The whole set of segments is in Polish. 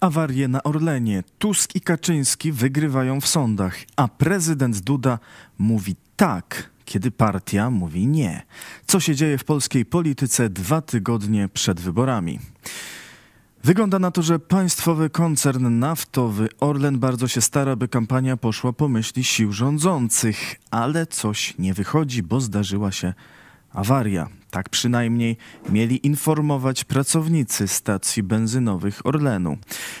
Awarie na Orlenie. Tusk i Kaczyński wygrywają w sądach, a prezydent Duda mówi tak, kiedy partia mówi nie. Co się dzieje w polskiej polityce dwa tygodnie przed wyborami? Wygląda na to, że państwowy koncern naftowy Orlen bardzo się stara, by kampania poszła po myśli sił rządzących, ale coś nie wychodzi, bo zdarzyła się awaria. Tak przynajmniej mieli informować pracownicy stacji benzynowych Orlenu.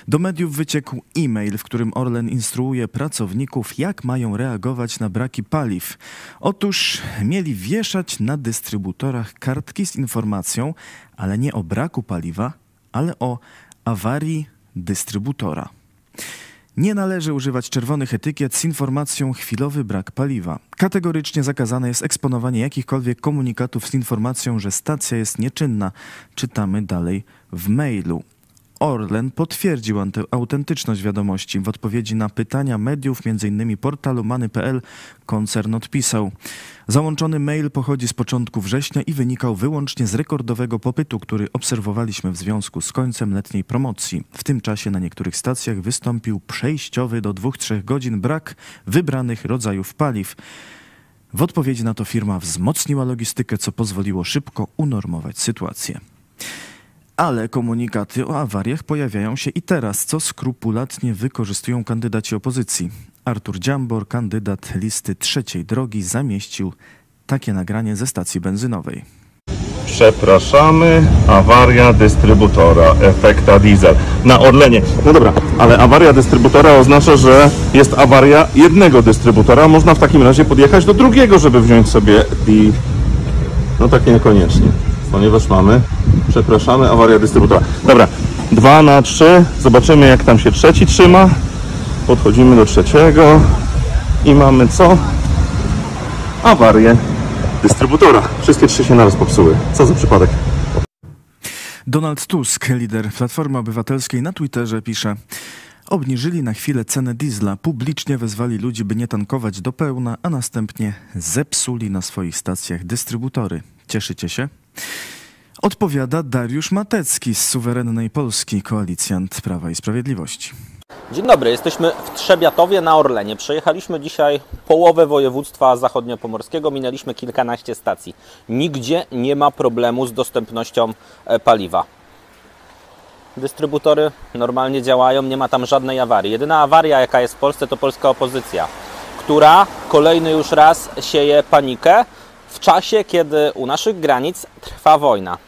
Do mediów wyciekł e-mail, w którym Orlen instruuje pracowników, jak mają reagować na braki paliw. Otóż mieli wieszać na dystrybutorach kartki z informacją, ale nie o braku paliwa, ale o awarii dystrybutora. Nie należy używać czerwonych etykiet z informacją chwilowy brak paliwa. Kategorycznie zakazane jest eksponowanie jakichkolwiek komunikatów z informacją, że stacja jest nieczynna. Czytamy dalej w mailu. Orlen potwierdził autentyczność wiadomości. W odpowiedzi na pytania mediów, m.in. portalu many.pl, koncern odpisał. Załączony mail pochodzi z początku września i wynikał wyłącznie z rekordowego popytu, który obserwowaliśmy w związku z końcem letniej promocji. W tym czasie na niektórych stacjach wystąpił przejściowy do 2-3 godzin brak wybranych rodzajów paliw. W odpowiedzi na to firma wzmocniła logistykę, co pozwoliło szybko unormować sytuację. Ale komunikaty o awariach pojawiają się i teraz, co skrupulatnie wykorzystują kandydaci opozycji. Artur Dziambor, kandydat listy trzeciej drogi, zamieścił takie nagranie ze stacji benzynowej. Przepraszamy, awaria dystrybutora efekta diesel na Orlenie. No dobra, ale awaria dystrybutora oznacza, że jest awaria jednego dystrybutora. Można w takim razie podjechać do drugiego, żeby wziąć sobie i... No tak niekoniecznie, ponieważ mamy, przepraszamy, awaria dystrybutora. Dobra, dwa na trzy, zobaczymy jak tam się trzeci trzyma. Podchodzimy do trzeciego i mamy co? Awarię dystrybutora. Wszystkie trzy się naraz popsuły. Co za przypadek? Donald Tusk, lider Platformy Obywatelskiej, na Twitterze pisze: Obniżyli na chwilę cenę diesla, publicznie wezwali ludzi, by nie tankować do pełna, a następnie zepsuli na swoich stacjach dystrybutory. Cieszycie się? Odpowiada Dariusz Matecki z suwerennej Polski, koalicjant Prawa i Sprawiedliwości. Dzień dobry, jesteśmy w Trzebiatowie na Orlenie. Przejechaliśmy dzisiaj połowę województwa zachodniopomorskiego, minęliśmy kilkanaście stacji. Nigdzie nie ma problemu z dostępnością e, paliwa. Dystrybutory normalnie działają, nie ma tam żadnej awarii. Jedyna awaria, jaka jest w Polsce, to polska opozycja, która kolejny już raz sieje panikę w czasie, kiedy u naszych granic trwa wojna.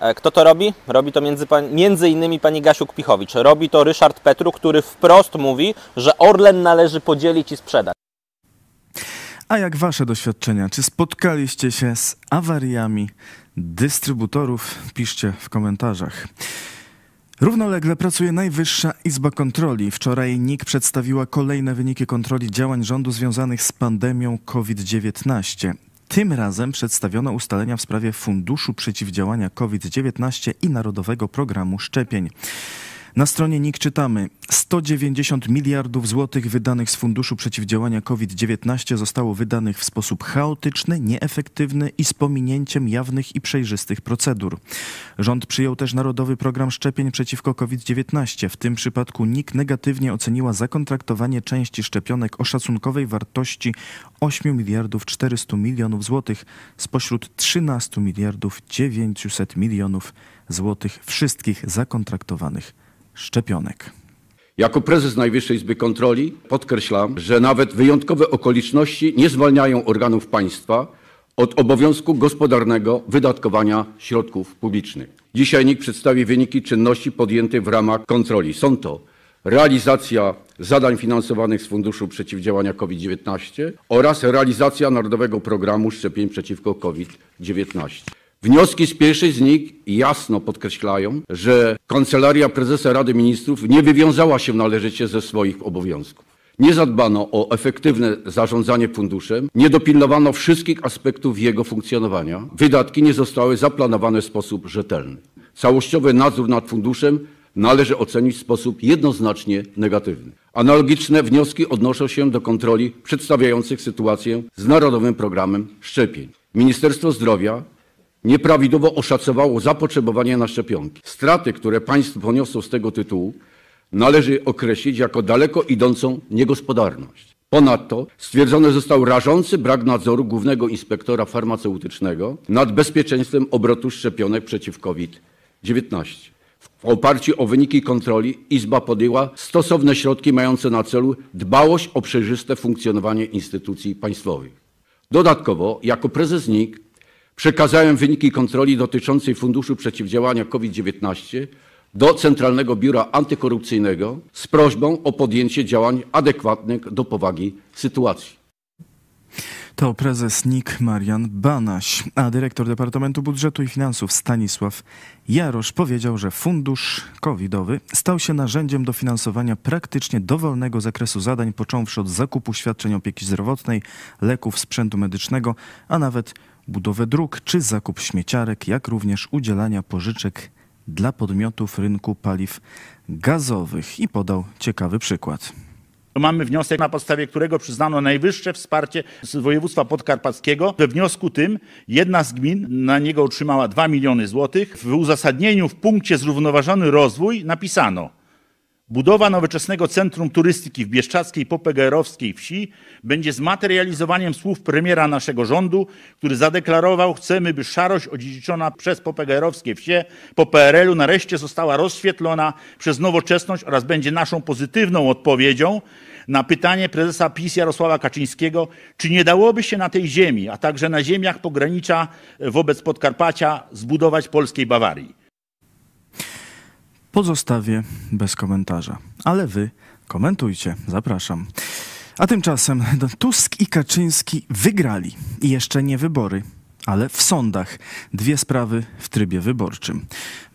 E, kto to robi? Robi to między, między innymi pani Gasiuk-Pichowicz. Robi to Ryszard Petru, który wprost mówi, że Orlen należy podzielić i sprzedać. A jak wasze doświadczenia? Czy spotkaliście się z awariami dystrybutorów? Piszcie w komentarzach. Równolegle pracuje Najwyższa Izba Kontroli. Wczoraj NIK przedstawiła kolejne wyniki kontroli działań rządu związanych z pandemią COVID-19. Tym razem przedstawiono ustalenia w sprawie Funduszu Przeciwdziałania COVID-19 i Narodowego Programu Szczepień. Na stronie NIK czytamy: 190 miliardów złotych wydanych z Funduszu Przeciwdziałania COVID-19 zostało wydanych w sposób chaotyczny, nieefektywny i z pominięciem jawnych i przejrzystych procedur. Rząd przyjął też Narodowy Program Szczepień przeciwko COVID-19. W tym przypadku NIK negatywnie oceniła zakontraktowanie części szczepionek o szacunkowej wartości 8 miliardów 400 milionów złotych spośród 13 miliardów 900 milionów złotych wszystkich zakontraktowanych szczepionek. Jako prezes Najwyższej Izby Kontroli podkreślam, że nawet wyjątkowe okoliczności nie zwalniają organów państwa od obowiązku gospodarnego wydatkowania środków publicznych. Dzisiaj NIK przedstawi wyniki czynności podjętych w ramach kontroli. Są to realizacja zadań finansowanych z Funduszu Przeciwdziałania COVID-19 oraz realizacja Narodowego Programu Szczepień przeciwko COVID-19. Wnioski z pierwszej z nich jasno podkreślają, że Kancelaria Prezesa Rady Ministrów nie wywiązała się należycie ze swoich obowiązków. Nie zadbano o efektywne zarządzanie funduszem, nie dopilnowano wszystkich aspektów jego funkcjonowania, wydatki nie zostały zaplanowane w sposób rzetelny. Całościowy nadzór nad funduszem należy ocenić w sposób jednoznacznie negatywny. Analogiczne wnioski odnoszą się do kontroli przedstawiających sytuację z Narodowym Programem Szczepień. Ministerstwo Zdrowia nieprawidłowo oszacowało zapotrzebowanie na szczepionki. Straty, które państwo poniosło z tego tytułu, należy określić jako daleko idącą niegospodarność. Ponadto stwierdzony został rażący brak nadzoru głównego inspektora farmaceutycznego nad bezpieczeństwem obrotu szczepionek przeciw COVID-19. W oparciu o wyniki kontroli Izba podjęła stosowne środki mające na celu dbałość o przejrzyste funkcjonowanie instytucji państwowych. Dodatkowo, jako prezes NIK przekazałem wyniki kontroli dotyczącej Funduszu Przeciwdziałania COVID-19 do Centralnego Biura Antykorupcyjnego z prośbą o podjęcie działań adekwatnych do powagi sytuacji. To prezes NIK Marian Banaś, a dyrektor Departamentu Budżetu i Finansów Stanisław Jarosz powiedział, że fundusz covidowy stał się narzędziem do finansowania praktycznie dowolnego zakresu zadań, począwszy od zakupu świadczeń opieki zdrowotnej, leków, sprzętu medycznego, a nawet budowę dróg czy zakup śmieciarek, jak również udzielania pożyczek dla podmiotów rynku paliw gazowych. I podał ciekawy przykład. Mamy wniosek, na podstawie którego przyznano najwyższe wsparcie z województwa podkarpackiego. We wniosku tym jedna z gmin na niego otrzymała 2 miliony złotych. W uzasadnieniu w punkcie zrównoważony rozwój napisano Budowa nowoczesnego centrum turystyki w Bieszczackiej Popegerowskiej wsi będzie zmaterializowaniem słów premiera naszego rządu, który zadeklarował, chcemy, by szarość odziedziczona przez Popegerowskie wsie po PRL-u nareszcie została rozświetlona przez nowoczesność oraz będzie naszą pozytywną odpowiedzią na pytanie prezesa PiS Jarosława Kaczyńskiego, czy nie dałoby się na tej ziemi, a także na ziemiach pogranicza wobec Podkarpacia zbudować polskiej Bawarii pozostawię bez komentarza. Ale wy komentujcie, zapraszam. A tymczasem Tusk i Kaczyński wygrali. I jeszcze nie wybory, ale w sądach. Dwie sprawy w trybie wyborczym.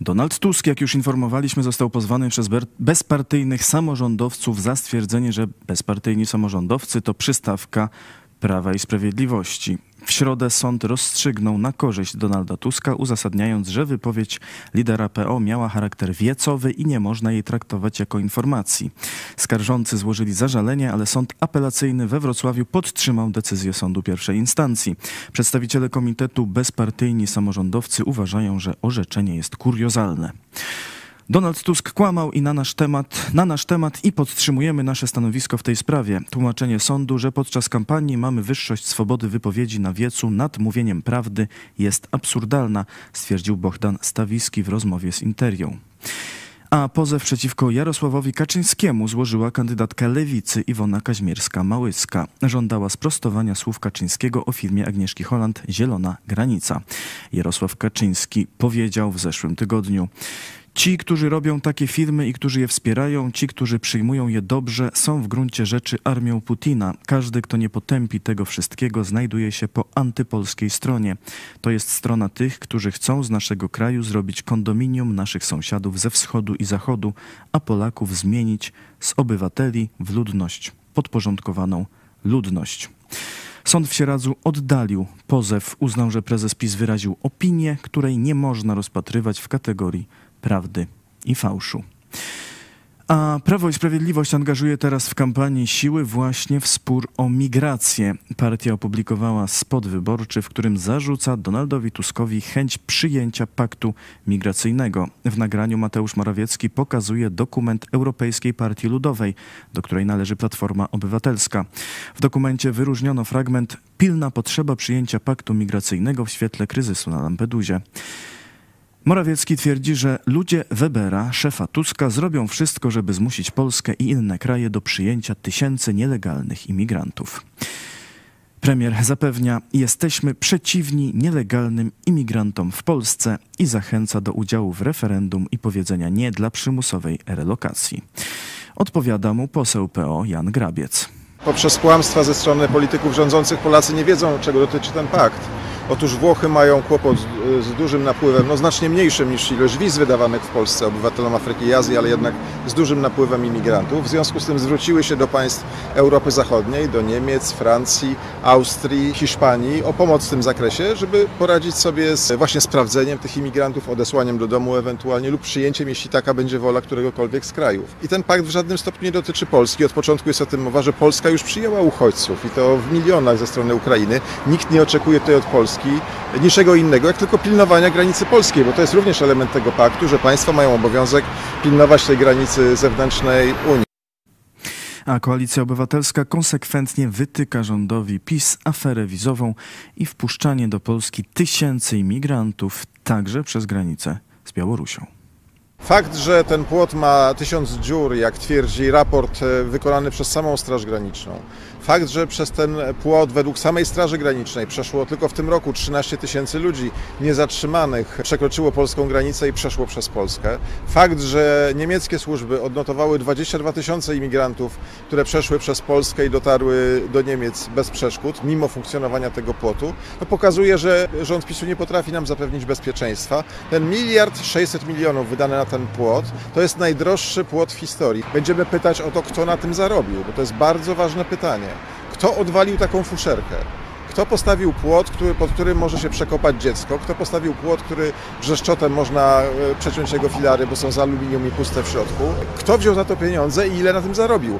Donald Tusk, jak już informowaliśmy, został pozwany przez bezpartyjnych samorządowców za stwierdzenie, że bezpartyjni samorządowcy to przystawka Prawa i Sprawiedliwości. W środę sąd rozstrzygnął na korzyść Donalda Tuska, uzasadniając, że wypowiedź lidera PO miała charakter wiecowy i nie można jej traktować jako informacji. Skarżący złożyli zażalenie, ale sąd apelacyjny we Wrocławiu podtrzymał decyzję sądu pierwszej instancji. Przedstawiciele komitetu bezpartyjni samorządowcy uważają, że orzeczenie jest kuriozalne. Donald Tusk kłamał i na nasz temat, na nasz temat i podtrzymujemy nasze stanowisko w tej sprawie. Tłumaczenie sądu, że podczas kampanii mamy wyższość swobody wypowiedzi na wiecu nad mówieniem prawdy jest absurdalna, stwierdził Bohdan Stawiski w rozmowie z Interią. A pozew przeciwko Jarosławowi Kaczyńskiemu złożyła kandydatka lewicy Iwona Kaźmierska-Małyska. Żądała sprostowania słów Kaczyńskiego o firmie Agnieszki Holland Zielona Granica. Jarosław Kaczyński powiedział w zeszłym tygodniu Ci, którzy robią takie firmy i którzy je wspierają, ci, którzy przyjmują je dobrze, są w gruncie rzeczy armią Putina. Każdy, kto nie potępi tego wszystkiego, znajduje się po antypolskiej stronie. To jest strona tych, którzy chcą z naszego kraju zrobić kondominium naszych sąsiadów ze wschodu i zachodu, a Polaków zmienić z obywateli w ludność, podporządkowaną ludność. Sąd w Sieradzu oddalił pozew, uznał, że prezes PiS wyraził opinię, której nie można rozpatrywać w kategorii prawdy i fałszu. A Prawo i Sprawiedliwość angażuje teraz w kampanii siły właśnie w spór o migrację. Partia opublikowała spot wyborczy, w którym zarzuca Donaldowi Tuskowi chęć przyjęcia paktu migracyjnego. W nagraniu Mateusz Morawiecki pokazuje dokument Europejskiej Partii Ludowej, do której należy Platforma Obywatelska. W dokumencie wyróżniono fragment Pilna potrzeba przyjęcia paktu migracyjnego w świetle kryzysu na Lampedusie. Morawiecki twierdzi, że ludzie Webera, szefa Tuska, zrobią wszystko, żeby zmusić Polskę i inne kraje do przyjęcia tysięcy nielegalnych imigrantów. Premier zapewnia, jesteśmy przeciwni nielegalnym imigrantom w Polsce i zachęca do udziału w referendum i powiedzenia nie dla przymusowej relokacji. Odpowiada mu poseł PO Jan Grabiec. Poprzez kłamstwa ze strony polityków rządzących Polacy nie wiedzą, czego dotyczy ten pakt. Otóż Włochy mają kłopot z, dużym napływem, no znacznie mniejszym niż ilość wiz wydawanych w Polsce obywatelom Afryki i Azji, ale jednak z dużym napływem imigrantów. W związku z tym zwróciły się do państw Europy Zachodniej, do Niemiec, Francji, Austrii, Hiszpanii o pomoc w tym zakresie, żeby poradzić sobie z właśnie sprawdzeniem tych imigrantów, odesłaniem do domu ewentualnie lub przyjęciem, jeśli taka będzie wola któregokolwiek z krajów. I ten pakt w żadnym stopniu nie dotyczy Polski. Od początku jest o tym mowa, że Polska już przyjęła uchodźców i to w milionach ze strony Ukrainy. Nikt nie oczekuje tutaj od Polski Polski niczego innego, jak tylko pilnowania granicy polskiej, bo to jest również element tego paktu, że państwa mają obowiązek pilnować tej granicy zewnętrznej Unii. A Koalicja Obywatelska konsekwentnie wytyka rządowi PiS aferę wizową i wpuszczanie do Polski tysięcy imigrantów, także przez granicę z Białorusią. Fakt, że ten płot ma tysiąc dziur, jak twierdzi raport e, wykonany przez samą Straż Graniczną, fakt, że przez ten płot według samej Straży Granicznej przeszło tylko w tym roku 13 tysięcy ludzi niezatrzymanych, przekroczyło polską granicę i przeszło przez Polskę, fakt, że niemieckie służby odnotowały 22 tysiące imigrantów, które przeszły przez Polskę i dotarły do Niemiec bez przeszkód, mimo funkcjonowania tego płotu, to pokazuje, że rząd PiSu nie potrafi nam zapewnić bezpieczeństwa. Ten miliard 600 milionów wydane na ten płot to jest najdroższy płot w historii. Będziemy pytać o to, kto na tym zarobił, bo to jest bardzo ważne pytanie. Kto odwalił taką fuszerkę? Kto postawił płot, który, pod którym może się przekopać dziecko? Kto postawił płot, który brzeszczotem można e, przeciąć jego filary, bo są z aluminium i puste w środku? Kto wziął za to pieniądze i ile na tym zarobił?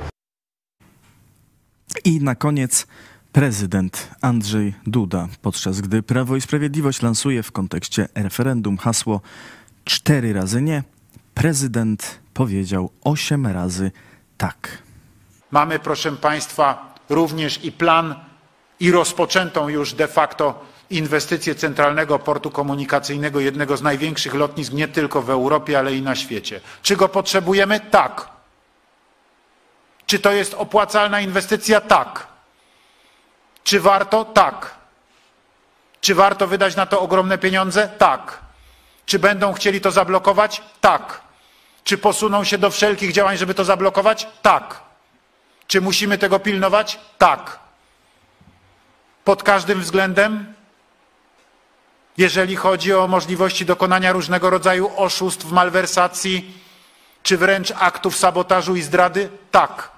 I na koniec prezydent Andrzej Duda, podczas gdy Prawo i Sprawiedliwość lansuje w kontekście referendum hasło cztery razy nie, prezydent powiedział osiem razy tak. Mamy, proszę Państwa, również i plan i rozpoczętą już de facto inwestycję Centralnego Portu Komunikacyjnego, jednego z największych lotnisk nie tylko w Europie, ale i na świecie. Czy go potrzebujemy? Tak. Czy to jest opłacalna inwestycja? Tak. Czy warto? Tak. Czy warto wydać na to ogromne pieniądze? Tak. Czy będą chcieli to zablokować? Tak. Czy posuną się do wszelkich działań, żeby to zablokować? Tak. Czy musimy tego pilnować? Tak. Pod każdym względem? Jeżeli chodzi o możliwości dokonania różnego rodzaju oszustw, malwersacji, czy wręcz aktów sabotażu i zdrady? Tak.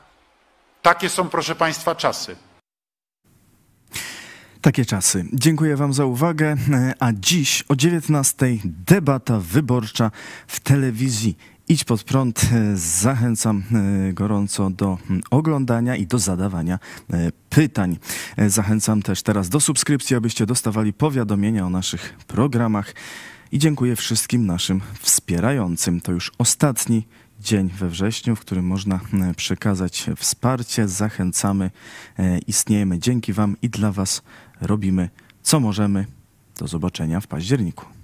Takie są, proszę Państwa, czasy. Takie czasy. Dziękuję Wam za uwagę. A dziś o 19:00 debata wyborcza w telewizji. Idź pod prąd. Zachęcam e, gorąco do mm, oglądania i do zadawania e, pytań. E, Zachęcam też teraz do subskrypcji, abyście dostawali powiadomienia o naszych programach. I dziękuję wszystkim naszym wspierającym. To już ostatni dzień we wrześniu, w którym można e, przekazać wsparcie. Zachęcamy, e, istniejemy dzięki Wam i dla Was robimy co możemy. Do zobaczenia w październiku.